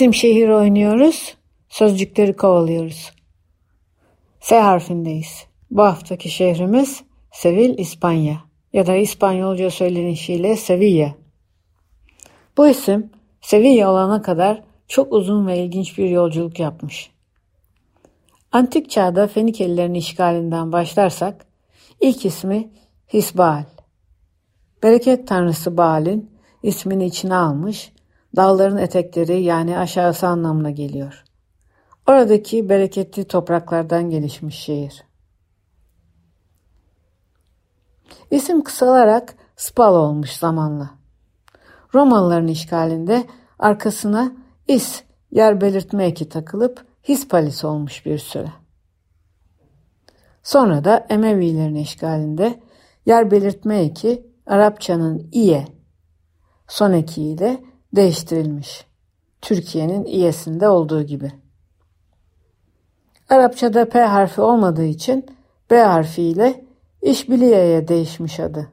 İsim şehir oynuyoruz, sözcükleri kovalıyoruz. S harfindeyiz. Bu haftaki şehrimiz Sevil, İspanya ya da İspanyolca söylenişiyle Sevilla. Bu isim Sevilla olana kadar çok uzun ve ilginç bir yolculuk yapmış. Antik çağda Fenikelilerin işgalinden başlarsak ilk ismi Hisbal. Bereket tanrısı Baal'in ismini içine almış, dağların etekleri yani aşağısı anlamına geliyor. Oradaki bereketli topraklardan gelişmiş şehir. İsim kısalarak Spal olmuş zamanla. Romalıların işgalinde arkasına is yer belirtme eki takılıp Hispalis olmuş bir süre. Sonra da Emevilerin işgalinde yer belirtme eki Arapçanın iye son ekiyle değiştirilmiş. Türkiye'nin iyesinde olduğu gibi. Arapçada P harfi olmadığı için B harfiyle İşbiliye'ye değişmiş adı.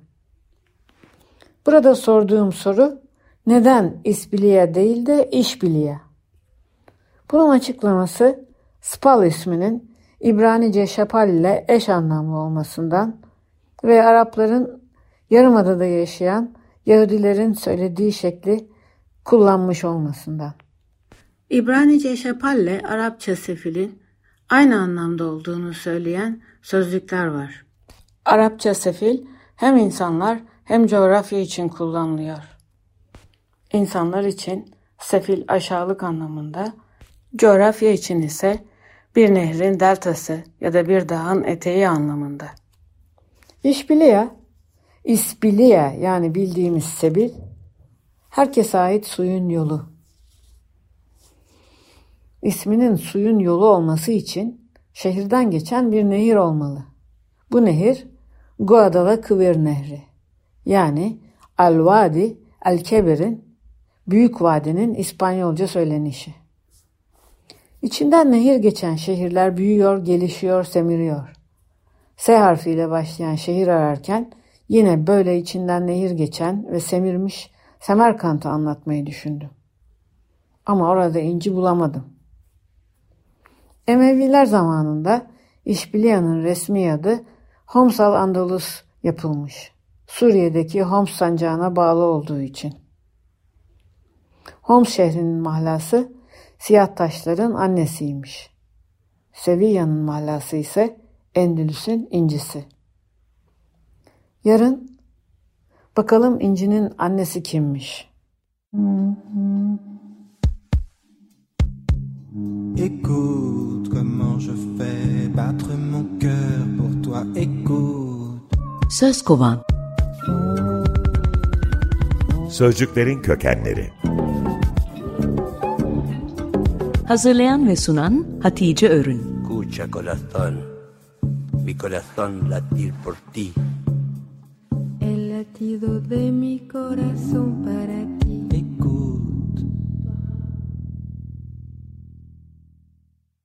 Burada sorduğum soru neden İsbiliye değil de İşbiliye? Bunun açıklaması Spal isminin İbranice şapal ile eş anlamlı olmasından ve Arapların Yarımada'da yaşayan Yahudilerin söylediği şekli kullanmış olmasından. İbranice şapal ile Arapça sefilin aynı anlamda olduğunu söyleyen sözlükler var. Arapça sefil hem insanlar hem coğrafya için kullanılıyor. İnsanlar için sefil aşağılık anlamında, coğrafya için ise bir nehrin deltası ya da bir dağın eteği anlamında. İşbiliya, isbiliya yani bildiğimiz sebil, herkese ait suyun yolu. İsminin suyun yolu olması için şehirden geçen bir nehir olmalı. Bu nehir Guadalquivir Nehri yani Al-Vadi El-Kebir'in Büyük Vadi'nin İspanyolca söylenişi. İçinden nehir geçen şehirler büyüyor, gelişiyor, semiriyor. S harfiyle başlayan şehir ararken yine böyle içinden nehir geçen ve semirmiş Semerkant'ı anlatmayı düşündüm. Ama orada inci bulamadım. Emeviler zamanında İşbiliyanın resmi adı Homs al-Andalus yapılmış. Suriye'deki Homs sancağına bağlı olduğu için. Homs şehrinin mahlası siyah taşların annesiymiş. Sevilla'nın mahlası ise Endülüs'ün incisi. Yarın bakalım incinin annesi kimmiş? Écoute comment je fais battre mon cœur pour toi. Écoute. Söz kovan. Sözcüklerin kökenleri. Hazırlayan ve sunan Hatice Örün. Escucha corazón, mi corazón latir por ti. De mi corazón para ti.